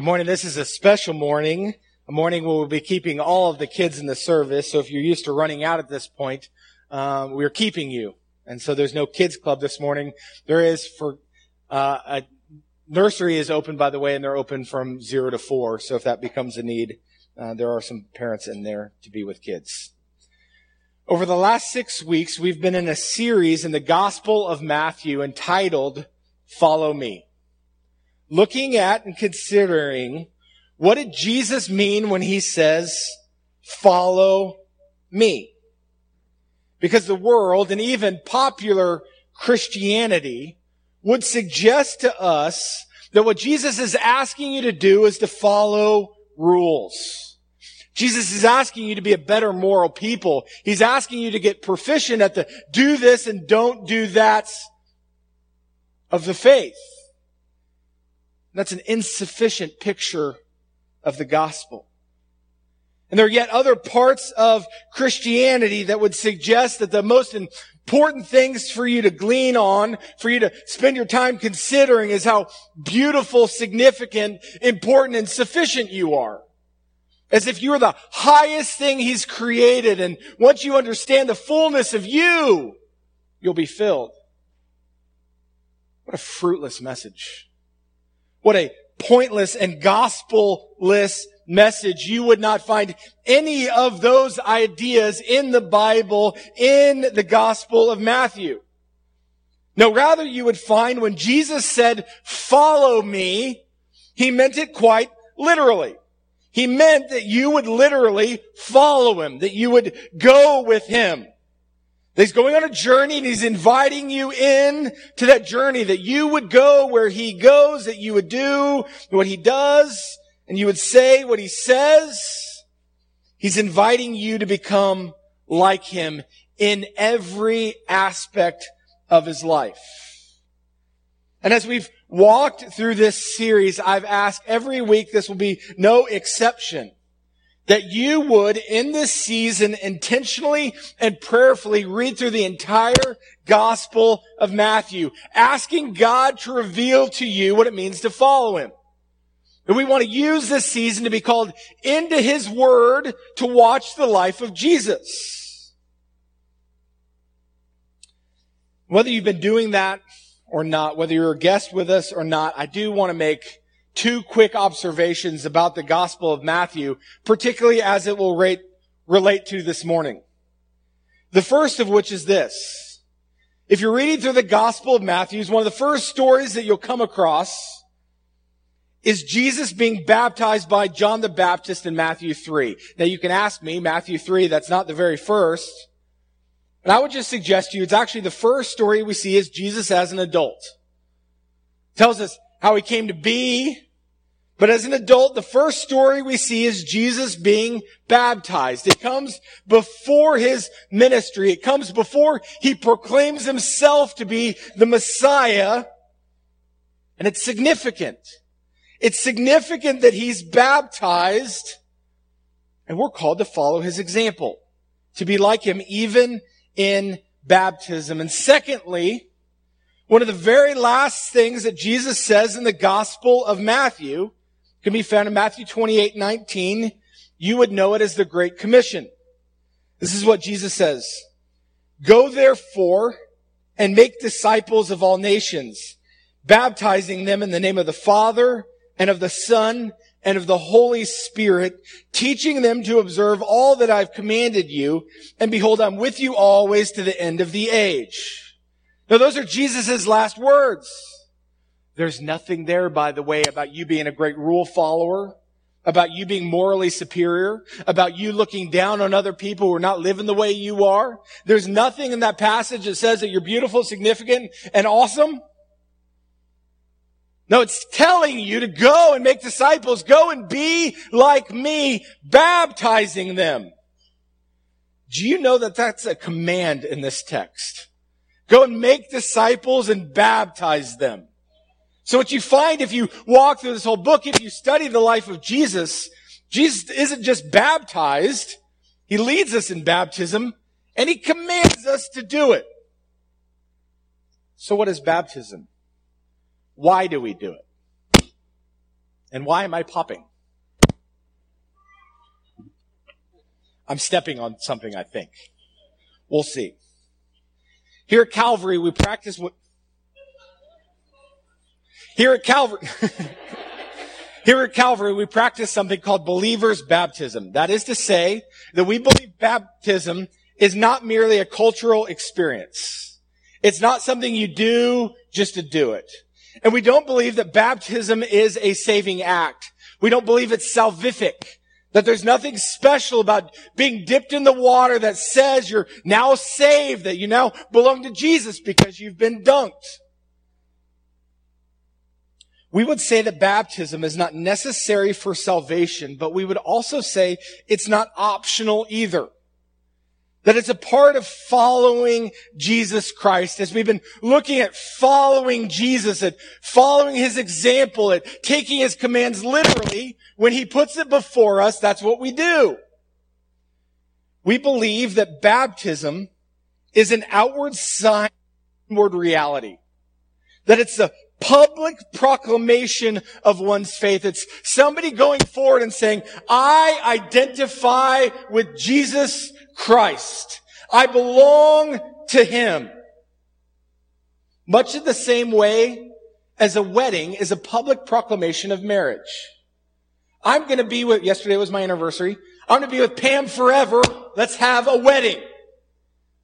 Good morning. This is a special morning, a morning where we'll be keeping all of the kids in the service. So if you're used to running out at this point, um, we're keeping you. And so there's no kids club this morning. There is for uh, a nursery is open, by the way, and they're open from zero to four. So if that becomes a need, uh, there are some parents in there to be with kids. Over the last six weeks, we've been in a series in the Gospel of Matthew entitled "Follow Me." Looking at and considering what did Jesus mean when he says, follow me? Because the world and even popular Christianity would suggest to us that what Jesus is asking you to do is to follow rules. Jesus is asking you to be a better moral people. He's asking you to get proficient at the do this and don't do that of the faith. That's an insufficient picture of the gospel. And there are yet other parts of Christianity that would suggest that the most important things for you to glean on, for you to spend your time considering is how beautiful, significant, important, and sufficient you are. As if you are the highest thing he's created. And once you understand the fullness of you, you'll be filled. What a fruitless message. What a pointless and gospel-less message. You would not find any of those ideas in the Bible, in the Gospel of Matthew. No, rather you would find when Jesus said, follow me, he meant it quite literally. He meant that you would literally follow him, that you would go with him. He's going on a journey and he's inviting you in to that journey that you would go where he goes, that you would do what he does, and you would say what he says. He's inviting you to become like him in every aspect of his life. And as we've walked through this series, I've asked every week, this will be no exception that you would in this season intentionally and prayerfully read through the entire gospel of Matthew, asking God to reveal to you what it means to follow him. And we want to use this season to be called into his word to watch the life of Jesus. Whether you've been doing that or not, whether you're a guest with us or not, I do want to make two quick observations about the Gospel of Matthew, particularly as it will rate, relate to this morning. The first of which is this. If you're reading through the Gospel of Matthew, one of the first stories that you'll come across is Jesus being baptized by John the Baptist in Matthew 3. Now you can ask me, Matthew 3, that's not the very first. And I would just suggest to you, it's actually the first story we see is Jesus as an adult. It tells us how he came to be. But as an adult, the first story we see is Jesus being baptized. It comes before his ministry. It comes before he proclaims himself to be the Messiah. And it's significant. It's significant that he's baptized and we're called to follow his example, to be like him even in baptism. And secondly, one of the very last things that Jesus says in the Gospel of Matthew can be found in Matthew 28, 19. You would know it as the Great Commission. This is what Jesus says. Go therefore and make disciples of all nations, baptizing them in the name of the Father and of the Son and of the Holy Spirit, teaching them to observe all that I've commanded you. And behold, I'm with you always to the end of the age. Now those are Jesus' last words. There's nothing there, by the way, about you being a great rule follower, about you being morally superior, about you looking down on other people who are not living the way you are. There's nothing in that passage that says that you're beautiful, significant, and awesome. No, it's telling you to go and make disciples. Go and be like me, baptizing them. Do you know that that's a command in this text? Go and make disciples and baptize them. So what you find if you walk through this whole book, if you study the life of Jesus, Jesus isn't just baptized. He leads us in baptism and he commands us to do it. So what is baptism? Why do we do it? And why am I popping? I'm stepping on something, I think. We'll see. Here at Calvary, we practice what, here at Calvary, here at Calvary, we practice something called believer's baptism. That is to say that we believe baptism is not merely a cultural experience. It's not something you do just to do it. And we don't believe that baptism is a saving act. We don't believe it's salvific. That there's nothing special about being dipped in the water that says you're now saved, that you now belong to Jesus because you've been dunked. We would say that baptism is not necessary for salvation, but we would also say it's not optional either. That it's a part of following Jesus Christ. As we've been looking at following Jesus, at following his example, at taking his commands literally, when he puts it before us, that's what we do. We believe that baptism is an outward sign, inward reality. That it's a public proclamation of one's faith. It's somebody going forward and saying, I identify with Jesus Christ. I belong to Him. Much in the same way as a wedding is a public proclamation of marriage. I'm going to be with, yesterday was my anniversary. I'm going to be with Pam forever. Let's have a wedding.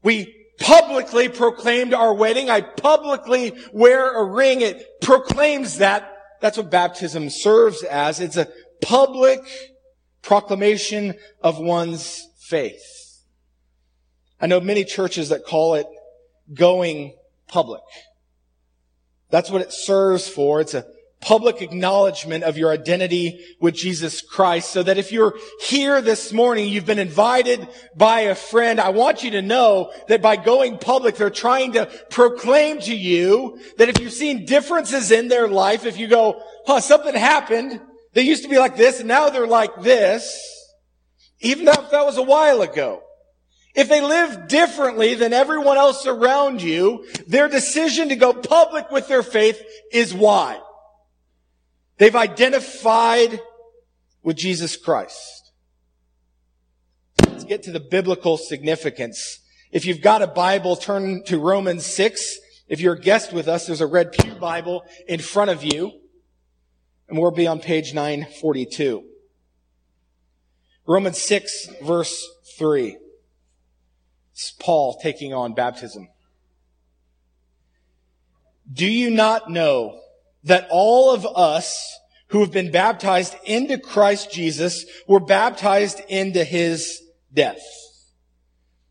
We publicly proclaimed our wedding. I publicly wear a ring. It proclaims that. That's what baptism serves as. It's a public proclamation of one's faith. I know many churches that call it going public. That's what it serves for. It's a public acknowledgement of your identity with Jesus Christ so that if you're here this morning, you've been invited by a friend, I want you to know that by going public, they're trying to proclaim to you that if you've seen differences in their life, if you go, huh, something happened, they used to be like this and now they're like this, even if that was a while ago. If they live differently than everyone else around you, their decision to go public with their faith is why. They've identified with Jesus Christ. Let's get to the biblical significance. If you've got a Bible, turn to Romans 6. If you're a guest with us, there's a red Pew Bible in front of you. And we'll be on page 942. Romans 6 verse 3. It's Paul taking on baptism. Do you not know that all of us who have been baptized into Christ Jesus were baptized into his death?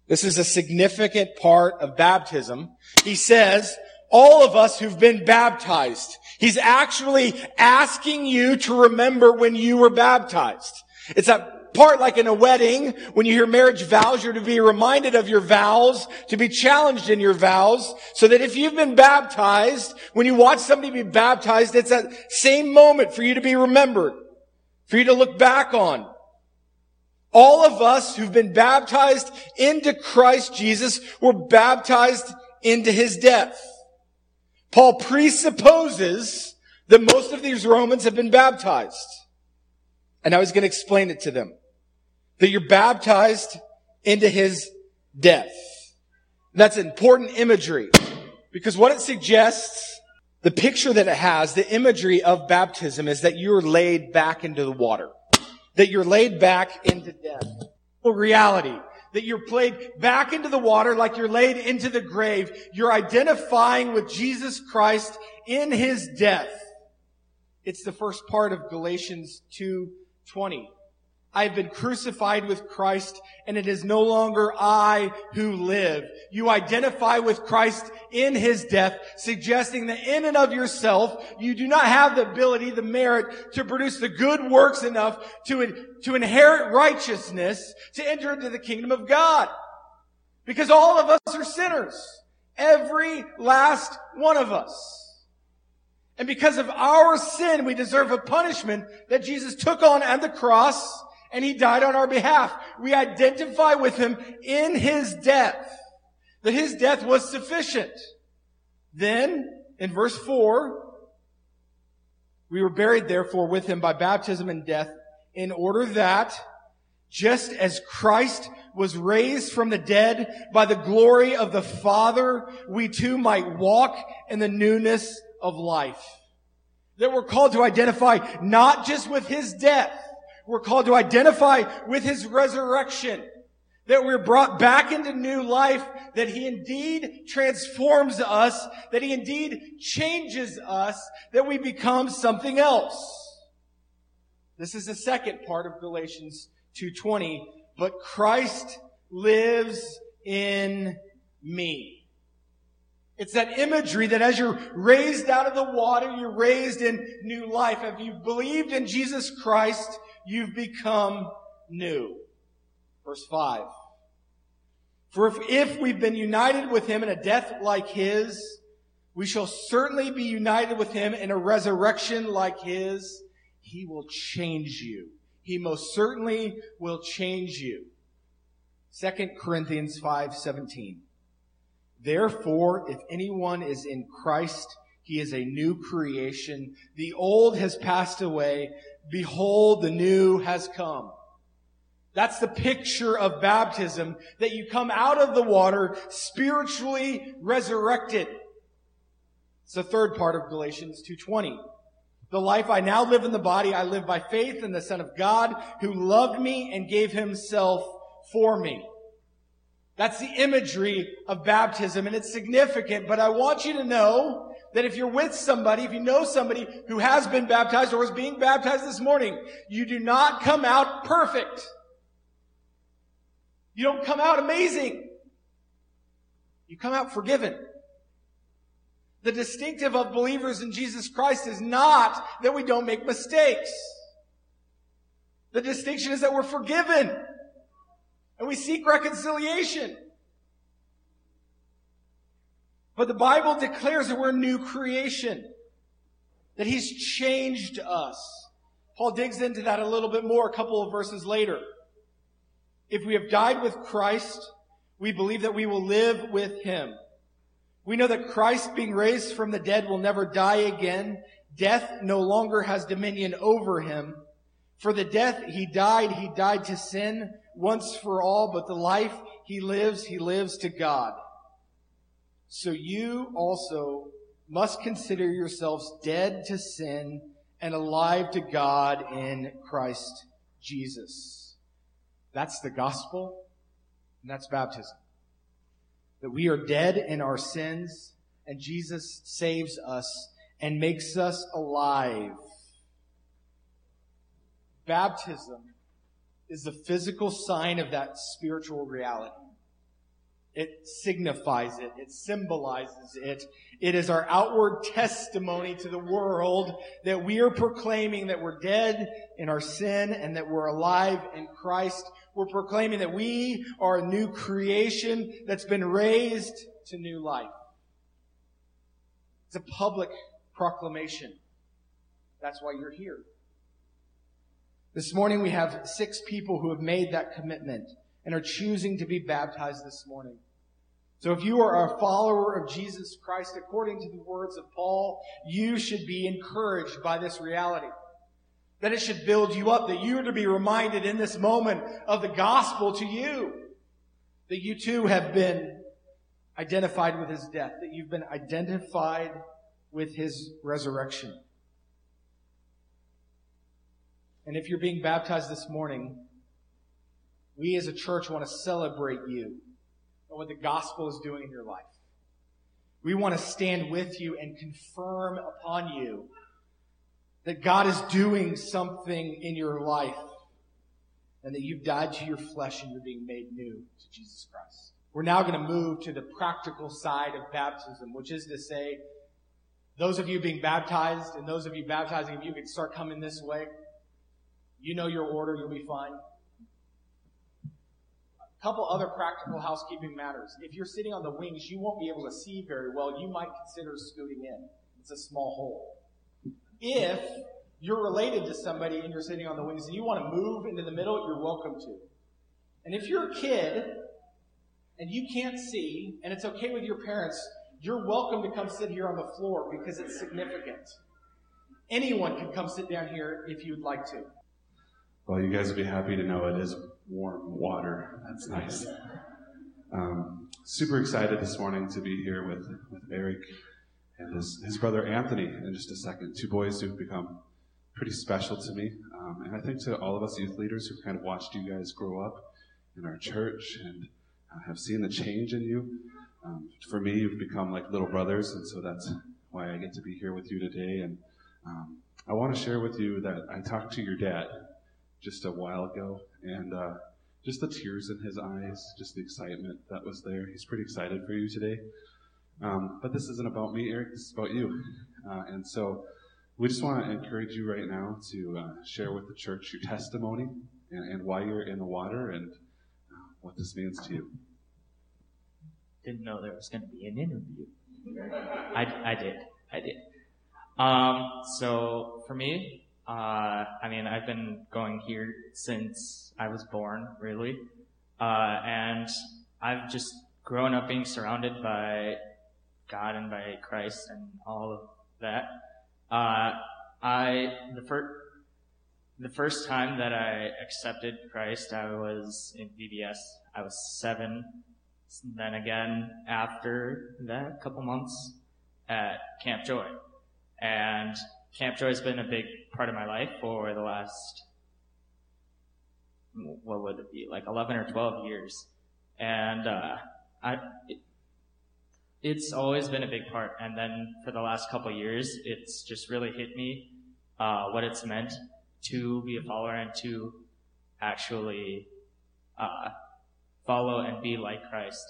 This is a significant part of baptism. He says, all of us who've been baptized, he's actually asking you to remember when you were baptized. It's a part like in a wedding, when you hear marriage vows, you're to be reminded of your vows, to be challenged in your vows, so that if you've been baptized, when you watch somebody be baptized, it's that same moment for you to be remembered, for you to look back on. All of us who've been baptized into Christ Jesus were baptized into his death. Paul presupposes that most of these Romans have been baptized. And I was going to explain it to them that you're baptized into his death. That's important imagery because what it suggests, the picture that it has, the imagery of baptism is that you're laid back into the water, that you're laid back into death. Well, reality, that you're played back into the water like you're laid into the grave. You're identifying with Jesus Christ in his death. It's the first part of Galatians 2:20. I have been crucified with Christ and it is no longer I who live. You identify with Christ in his death, suggesting that in and of yourself, you do not have the ability, the merit to produce the good works enough to, to inherit righteousness to enter into the kingdom of God. Because all of us are sinners. Every last one of us. And because of our sin, we deserve a punishment that Jesus took on at the cross and he died on our behalf. We identify with him in his death, that his death was sufficient. Then, in verse 4, We were buried therefore with him by baptism and death in order that just as Christ was raised from the dead by the glory of the Father, we too might walk in the newness of life. That we're called to identify not just with his death, we're called to identify with his resurrection. That we're brought back into new life, that he indeed transforms us, that he indeed changes us, that we become something else. This is the second part of Galatians 2.20. But Christ lives in me. It's that imagery that as you're raised out of the water, you're raised in new life. If you've believed in Jesus Christ, you've become new. Verse 5. For if, if we've been united with him in a death like his, we shall certainly be united with him in a resurrection like his. He will change you. He most certainly will change you. 2 Corinthians 5:17. Therefore, if anyone is in Christ, he is a new creation. The old has passed away. Behold, the new has come. That's the picture of baptism, that you come out of the water spiritually resurrected. It's the third part of Galatians 2.20. The life I now live in the body, I live by faith in the Son of God who loved me and gave himself for me. That's the imagery of baptism and it's significant, but I want you to know that if you're with somebody, if you know somebody who has been baptized or is being baptized this morning, you do not come out perfect. You don't come out amazing. You come out forgiven. The distinctive of believers in Jesus Christ is not that we don't make mistakes. The distinction is that we're forgiven and we seek reconciliation. But the Bible declares that we're a new creation, that He's changed us. Paul digs into that a little bit more a couple of verses later. If we have died with Christ, we believe that we will live with him. We know that Christ being raised from the dead will never die again. Death no longer has dominion over him. For the death he died, he died to sin once for all, but the life he lives, he lives to God. So you also must consider yourselves dead to sin and alive to God in Christ Jesus. That's the gospel, and that's baptism. That we are dead in our sins, and Jesus saves us and makes us alive. Baptism is the physical sign of that spiritual reality. It signifies it. It symbolizes it. It is our outward testimony to the world that we are proclaiming that we're dead in our sin and that we're alive in Christ. We're proclaiming that we are a new creation that's been raised to new life. It's a public proclamation. That's why you're here. This morning we have six people who have made that commitment and are choosing to be baptized this morning. So if you are a follower of Jesus Christ, according to the words of Paul, you should be encouraged by this reality. That it should build you up, that you are to be reminded in this moment of the gospel to you. That you too have been identified with his death, that you've been identified with his resurrection. And if you're being baptized this morning, we as a church want to celebrate you and what the gospel is doing in your life. We want to stand with you and confirm upon you that God is doing something in your life and that you've died to your flesh and you're being made new to Jesus Christ. We're now going to move to the practical side of baptism, which is to say, those of you being baptized and those of you baptizing, if you can start coming this way, you know your order, you'll be fine couple other practical housekeeping matters. If you're sitting on the wings, you won't be able to see very well. You might consider scooting in. It's a small hole. If you're related to somebody and you're sitting on the wings and you want to move into the middle, you're welcome to. And if you're a kid and you can't see, and it's okay with your parents, you're welcome to come sit here on the floor because it's significant. anyone can come sit down here if you'd like to. Well, you guys will be happy to know it is warm water. That's nice. Um, super excited this morning to be here with, with Eric and his, his brother Anthony in just a second. Two boys who've become pretty special to me. Um, and I think to all of us youth leaders who've kind of watched you guys grow up in our church and uh, have seen the change in you. Um, for me, you've become like little brothers, and so that's why I get to be here with you today. And um, I want to share with you that I talked to your dad just a while ago, and uh, just the tears in his eyes, just the excitement that was there. He's pretty excited for you today. Um, but this isn't about me, Eric. This is about you. Uh, and so we just want to encourage you right now to uh, share with the church your testimony and, and, why you're in the water and uh, what this means to you. Didn't know there was going to be an interview. I, I did. I did. Um, so for me, uh, I mean, I've been going here since I was born, really. Uh, and I've just grown up being surrounded by God and by Christ and all of that. Uh, I the first the first time that I accepted Christ, I was in VBS. I was seven. Then again, after that, a couple months at Camp Joy, and Camp Joy has been a big part of my life for the last what would it be like 11 or 12 years, and uh, I it's always been a big part. And then for the last couple years, it's just really hit me uh, what it's meant to be a follower and to actually uh, follow and be like Christ.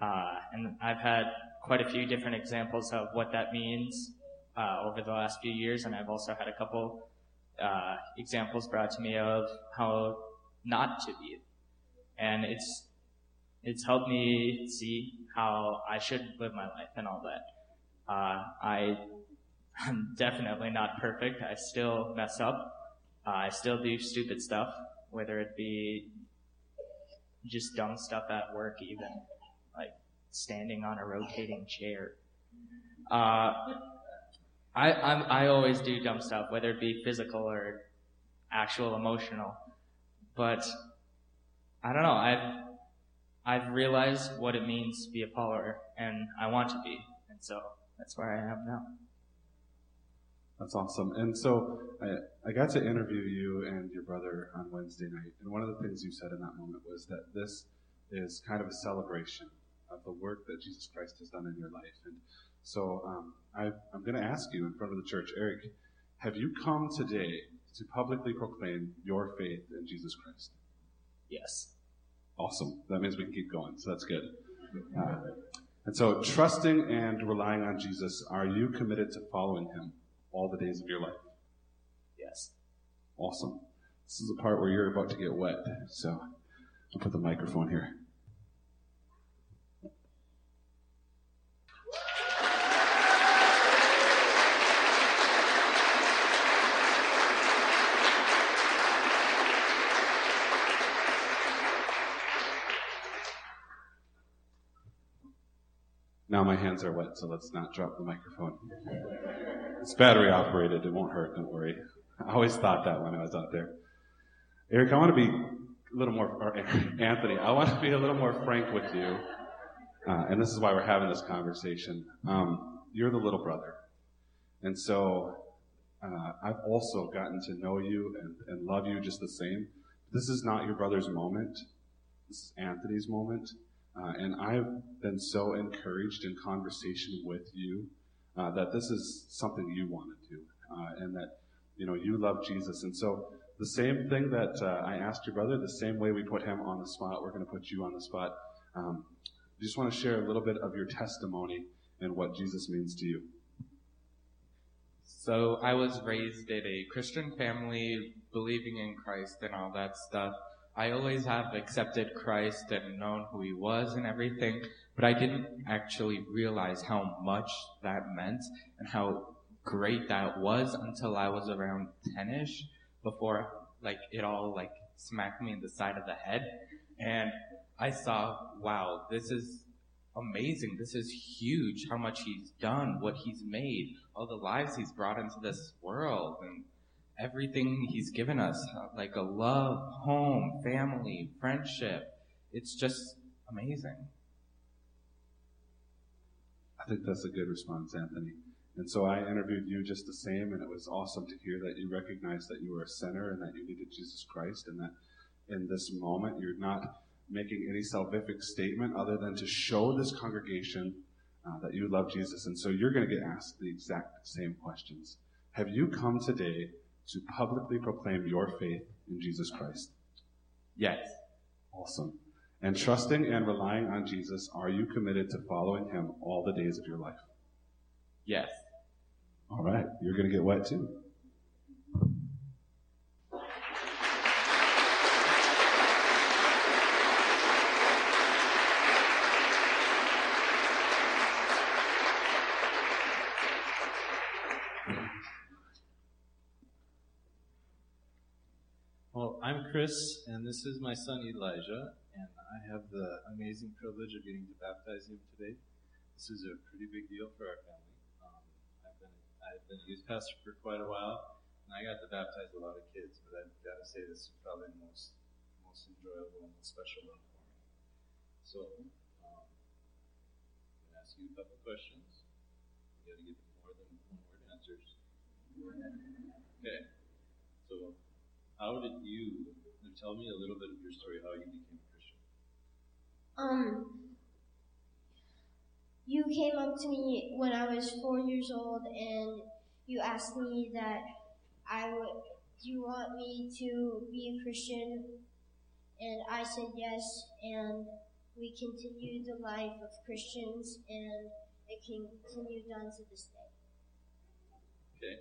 Uh, and I've had quite a few different examples of what that means uh, over the last few years, and I've also had a couple uh, examples brought to me of how not to be. And it's it's helped me see how I should live my life and all that. Uh, I, am definitely not perfect. I still mess up. Uh, I still do stupid stuff, whether it be just dumb stuff at work, even like standing on a rotating chair. Uh, I I'm, I always do dumb stuff, whether it be physical or actual emotional. But I don't know. I've I've realized what it means to be a follower, and I want to be, and so that's where I am now. That's awesome. And so I, I got to interview you and your brother on Wednesday night, and one of the things you said in that moment was that this is kind of a celebration of the work that Jesus Christ has done in your life. And so um, I, I'm going to ask you in front of the church, Eric, have you come today to publicly proclaim your faith in Jesus Christ? Yes. Awesome. That means we can keep going. So that's good. Uh, and so, trusting and relying on Jesus, are you committed to following him all the days of your life? Yes. Awesome. This is the part where you're about to get wet. So, I'll put the microphone here. Now my hands are wet, so let's not drop the microphone. It's battery operated. It won't hurt. Don't worry. I always thought that when I was out there. Eric, I want to be a little more, or Anthony, I want to be a little more frank with you. Uh, and this is why we're having this conversation. Um, you're the little brother. And so uh, I've also gotten to know you and, and love you just the same. This is not your brother's moment. This is Anthony's moment. Uh, and I've been so encouraged in conversation with you uh, that this is something you want to do, uh, and that you know you love Jesus. And so the same thing that uh, I asked your brother, the same way we put him on the spot, we're going to put you on the spot. Um, I just want to share a little bit of your testimony and what Jesus means to you. So I was raised in a Christian family, believing in Christ and all that stuff. I always have accepted Christ and known who he was and everything, but I didn't actually realize how much that meant and how great that was until I was around 10ish before like it all like smacked me in the side of the head and I saw, wow, this is amazing. This is huge how much he's done, what he's made, all the lives he's brought into this world and everything he's given us, like a love, home, family, friendship. It's just amazing. I think that's a good response, Anthony. And so I interviewed you just the same, and it was awesome to hear that you recognized that you were a sinner and that you needed Jesus Christ, and that in this moment you're not making any salvific statement other than to show this congregation uh, that you love Jesus. And so you're going to get asked the exact same questions. Have you come today to publicly proclaim your faith in Jesus Christ? Yes. Awesome. And trusting and relying on Jesus, are you committed to following him all the days of your life? Yes. All right. You're going to get wet too. Well, I'm Chris, and this is my son Elijah, and I have the amazing privilege of getting to baptize him today. This is a pretty big deal for our family. Um, I've been I've been a youth pastor for quite a while, and I got to baptize a lot of kids, but I've got to say this is probably the most most enjoyable and special one for me. So, um, I'm gonna ask you a couple questions. You got to give more than one word answers. Okay. So, how did you tell me a little bit of your story? How you became a Christian? Um, you came up to me when I was four years old, and you asked me that I would. Do you want me to be a Christian? And I said yes, and we continued the life of Christians, and it continued on to this day. Okay.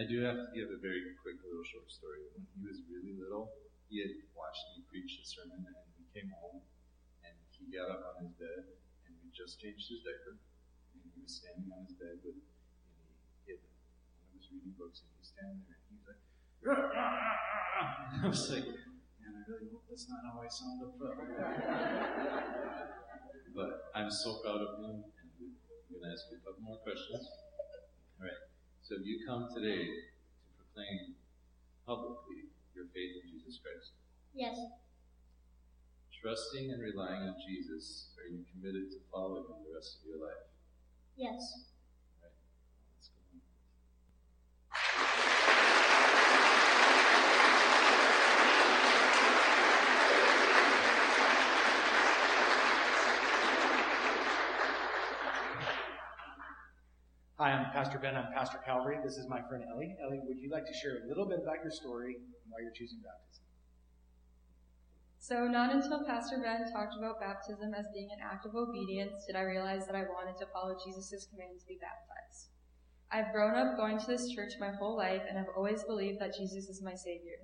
I do have to give a very quick little short story. When he was really little, he had watched me preach a sermon, and we came home, and he got up on his bed, and we just changed his diaper, and he was standing on his bed with, and he his reading books, and he was standing there, and he was like, and I was like, man, I really hope that's not how I sound up but I'm so proud of him, and I'm going to ask you a couple more questions. All right. So you come today to proclaim publicly your faith in Jesus Christ. Yes, Trusting and relying on Jesus, are you committed to following him the rest of your life? yes. Hi, I'm Pastor Ben. I'm Pastor Calvary. This is my friend Ellie. Ellie, would you like to share a little bit about your story and why you're choosing baptism? So, not until Pastor Ben talked about baptism as being an act of obedience did I realize that I wanted to follow Jesus' command to be baptized. I've grown up going to this church my whole life and have always believed that Jesus is my Savior.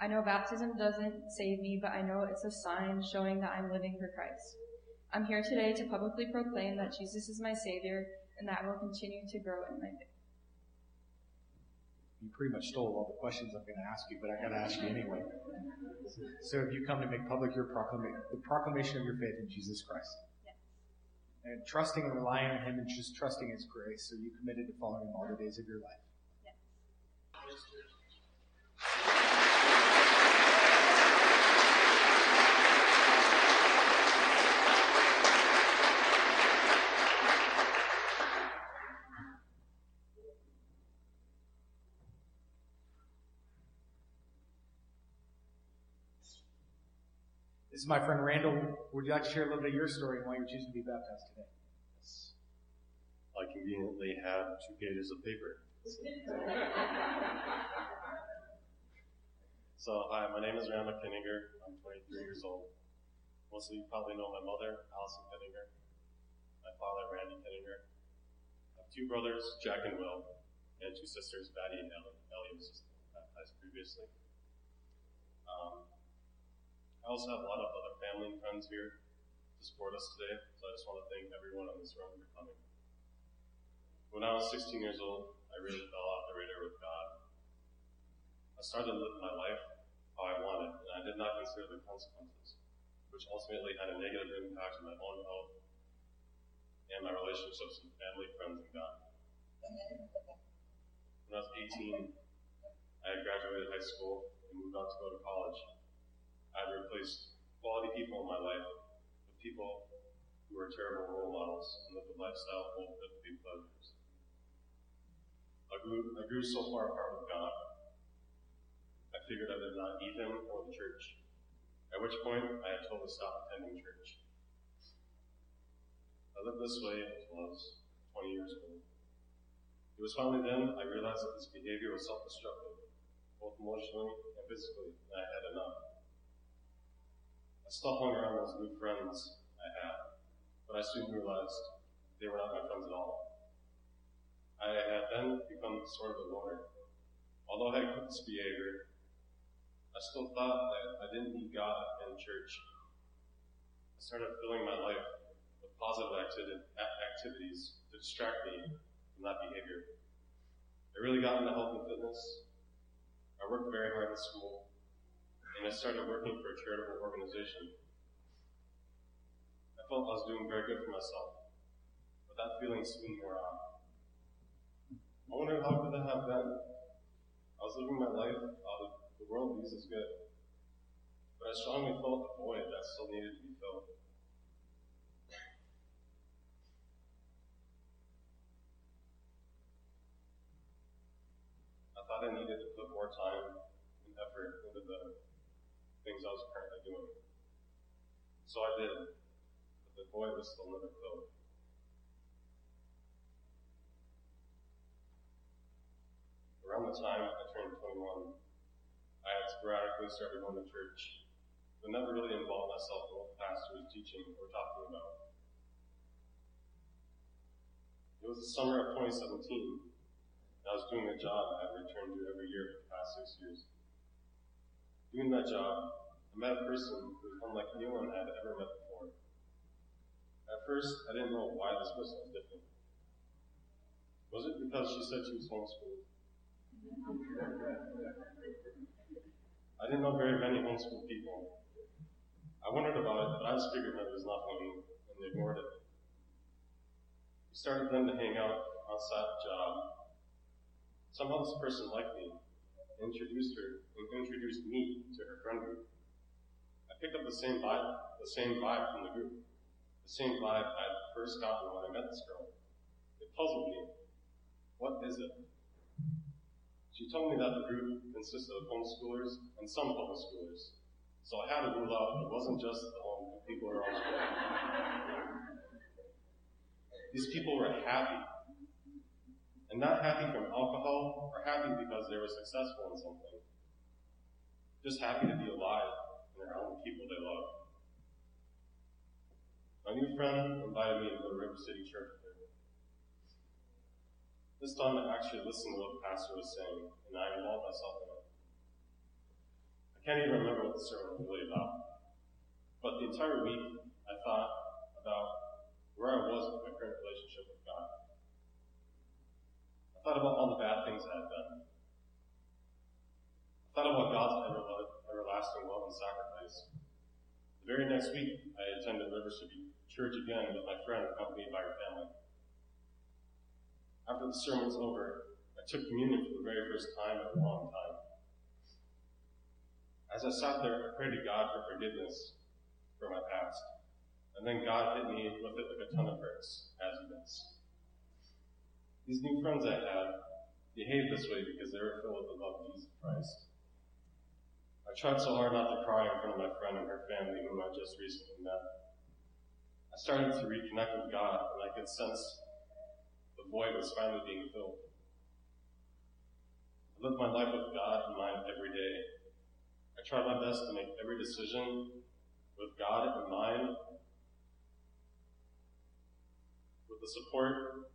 I know baptism doesn't save me, but I know it's a sign showing that I'm living for Christ. I'm here today to publicly proclaim that Jesus is my Savior and that will continue to grow in my faith. You pretty much stole all the questions I'm going to ask you, but I got to ask you anyway. So, if you come to make public your proclamation, the proclamation of your faith in Jesus Christ? Yes. And trusting and relying on Him and just trusting His grace, so you committed to following Him all the days of your life. Yes. Is my friend Randall. Would you like to share a little bit of your story and why you're choosing to be baptized today? Yes. I conveniently have two pages of paper. so, hi, my name is Randall Kinninger. I'm 23 years old. Most of you probably know my mother, Allison Kinninger, my father, Randy Kinninger. I have two brothers, Jack and Will, and two sisters, Batty and Ellie. Ellie was just baptized previously. Um, I also have a lot of other family and friends here to support us today, so I just want to thank everyone in this room for coming. When I was 16 years old, I really fell off the radar with God. I started live my life how I wanted, and I did not consider the consequences, which ultimately had a negative impact on my own health, and my relationships with family, friends, and God. When I was 18, I had graduated high school and moved on to go to college. I had replaced quality people in my life with people who were terrible role models and lived a lifestyle full of filthy pleasures. I grew, I grew so far apart with God, I figured I did not need Him or the church. At which point, I had totally stopped attending church. I lived this way until I was 20 years old. It was finally then I realized that this behavior was self-destructive, both emotionally and physically, and I had enough. I still hung around those new friends I had, but I soon realized they were not my friends at all. I had then become sort of a loner. Although I had this behavior, I still thought that I didn't need God and church. I started filling my life with positive activities to distract me from that behavior. I really got into health and fitness. I worked very hard in school, and I started working for a charitable organization. I felt I was doing very good for myself, but that feeling soon wore off. I wonder how could that have been? I was living my life out the world uses good. But I strongly felt a void that still needed to be filled. I thought I needed to put more time and effort into the things I was currently doing. So I did, but the boy was still never filled. Around the time I turned 21, I had sporadically started going to church, but never really involved myself in what the pastor was teaching or talking about. It was the summer of 2017, and I was doing a job I had returned to every year for the past six years. Doing that job, I met a person who was unlike anyone I had ever met before. At first, I didn't know why this person was different. Was it because she said she was homeschooled? I didn't know very many homeschool people. I wondered about it, but I just figured that it was nothing and they ignored it. We started then to hang out outside the job. Somehow this person liked me, introduced her, and introduced me to her friend group. I picked up the same vibe, the same vibe from the group, the same vibe I first gotten when I met this girl. It puzzled me. What is it? She told me that the group consisted of homeschoolers and some public schoolers. So I had to rule out it wasn't just the home people are homeschooling. These people were happy. And not happy from alcohol or happy because they were successful in something. Just happy to be alive and around the people they love. My new friend invited me to go to River City Church this time I actually listened to what the pastor was saying, and I involved myself in it. I can't even remember what the sermon was really about. But the entire week, I thought about where I was with my current relationship thought about all the bad things I had done. I thought about God's everlasting love and sacrifice. The very next week, I attended River City Church again with my friend accompanied by her family. After the sermon was over, I took communion for the very first time in a long time. As I sat there, I prayed to God for forgiveness for my past. And then God hit me with it like a ton of bricks, as he does. These new friends I had behaved this way because they were filled with the love of Jesus Christ. I tried so hard not to cry in front of my friend and her family whom I just recently met. I started to reconnect with God, and I could sense the void was finally being filled. I lived my life with God in mind every day. I tried my best to make every decision with God in mind, with the support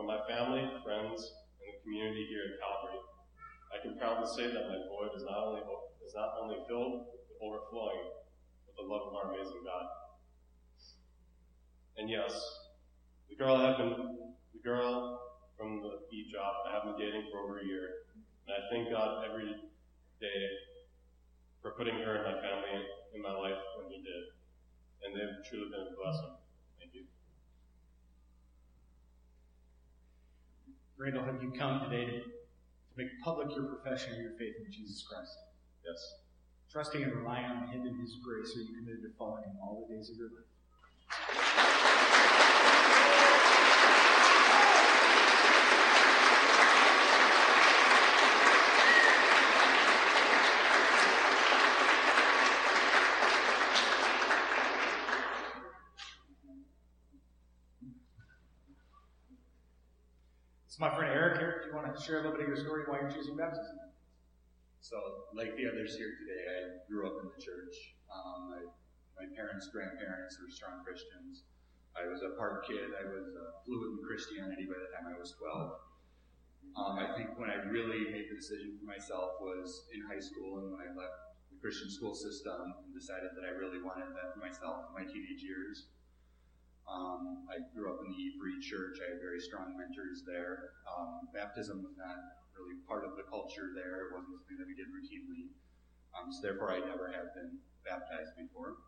from my family, friends, and the community here at Calvary. I can proudly say that my void is not only is not only filled, but overflowing with the love of our amazing God. And yes, the girl I have been the girl from the beat job I have been dating for over a year. And I thank God every day for putting her and my family in my life when He did. And they've truly been a blessing. Thank you. Randall, have you come today to, to make public your profession of your faith in Jesus Christ? Yes. Trusting and relying on Him and His grace, are you committed to following Him all the days of your life? It's my friend Eric. Eric, do you want share a little bit of your story why you're choosing baptism? So, like the others here today, I grew up in the church. Um, I, my parents, grandparents were strong Christians. I was a part kid. I was uh, fluent in Christianity by the time I was 12. Um, I think when I really made the decision for myself was in high school and when I left the Christian school system and decided that I really wanted that for myself in my teenage years. Um, I grew up in the E-Free Church. I had very strong mentors there. Um, baptism was not really part of the culture there. It wasn't something that we did routinely. Um, so therefore, I never had been baptized before.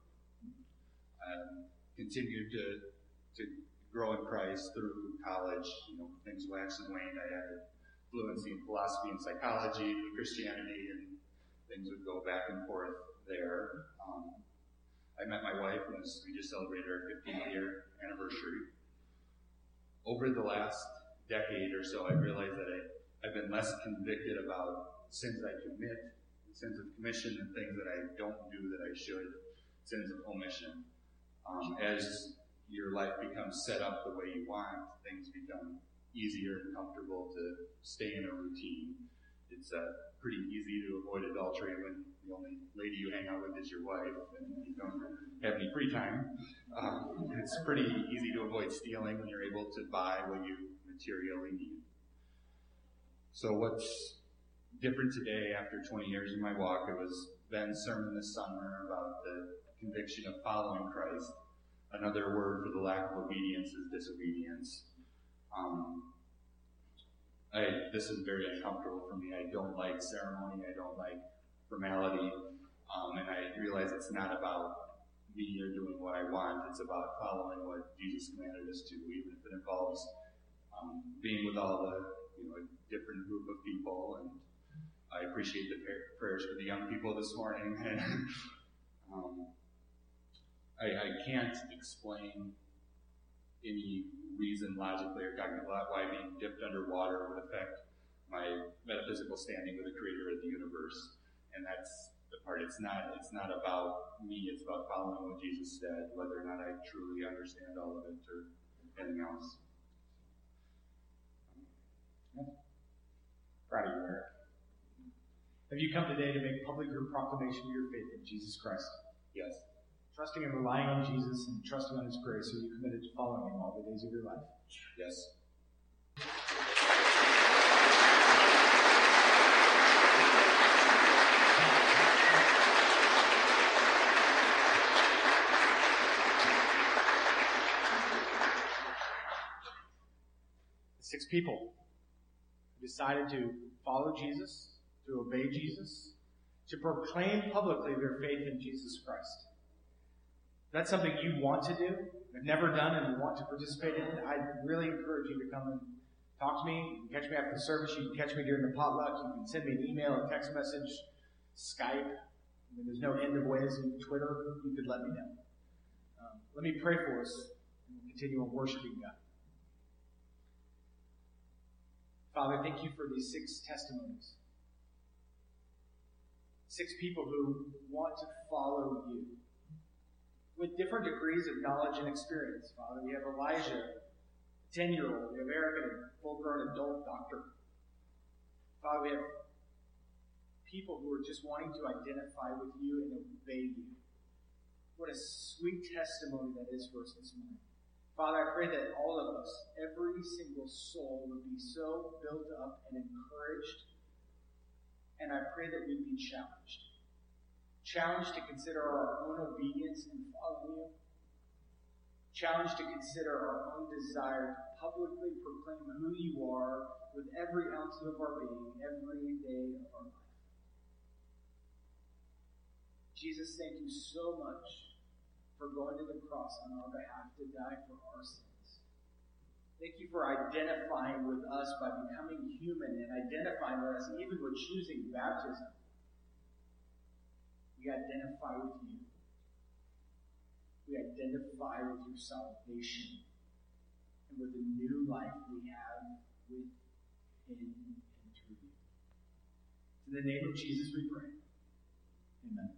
Um, continued to to grow in Christ through college. You know, things waxed and waned. I had fluency in philosophy and psychology, Christianity, and things would go back and forth there. Um, I met my wife when we just celebrated our 15th year anniversary. Over the last decade or so, I realized that I, I've been less convicted about sins I commit, sins of commission, and things that I don't do that I should, sins of omission. Um, as your life becomes set up the way you want, things become easier and comfortable to stay in a routine. It's uh, pretty easy to avoid adultery when the only lady you hang out with is your wife and you don't have any free time. Um, it's pretty easy to avoid stealing when you're able to buy what you materially need. So what's different today after 20 years in my walk, it was Ben's sermon this summer about the conviction of following Christ. Another word for the lack of obedience is disobedience. Um, I, this is very uncomfortable for me. I don't like ceremony. I don't like formality. Um, and I realize it's not about me or doing what I want. It's about following what Jesus commanded us to, even if it involves um, being with all the, you know, a different group of people. And I appreciate the prayers for the young people this morning. And um, I, I can't explain any reason logically or cognitively why being dipped underwater would affect my metaphysical standing with the creator of the universe. And that's the part. It's not, it's not about me. It's about following what Jesus said, whether or not I truly understand all of it or anything else. Proud of you, Eric. Have you come today to make public your proclamation of your faith in Jesus Christ? Yes. Trusting and relying on Jesus and trusting on His grace, are you committed to following Him all the days of your life? Yes. Six people decided to follow Jesus, to obey Jesus, to proclaim publicly their faith in Jesus Christ. That's something you want to do, have never done, and want to participate in, I really encourage you to come and talk to me. You can catch me after the service. You can catch me during the potluck. You can send me an email, a text message, Skype. I mean, there's no end of ways. Twitter, you could let me know. Um, let me pray for us, and we'll continue on worshiping God. Father, thank you for these six testimonies. Six people who want to follow you with different degrees of knowledge and experience. Father, we have Elijah, a 10 year old. We have Eric, a full grown adult doctor. Father, we have people who are just wanting to identify with you and obey you. What a sweet testimony that is for us this morning. Father, I pray that all of us, every single soul, would be so built up and encouraged. And I pray that we'd be challenged. Challenged to consider our own obedience and following you. Challenged to consider our own desire to publicly proclaim who you are with every ounce of our being, every day of our life. Jesus, thank you so much for going to the cross on our behalf to die for our sins. Thank you for identifying with us by becoming human and identifying with us even with choosing baptism. We identify with you. We identify with your salvation and with the new life we have within and through you. In the name of Jesus we pray. Amen.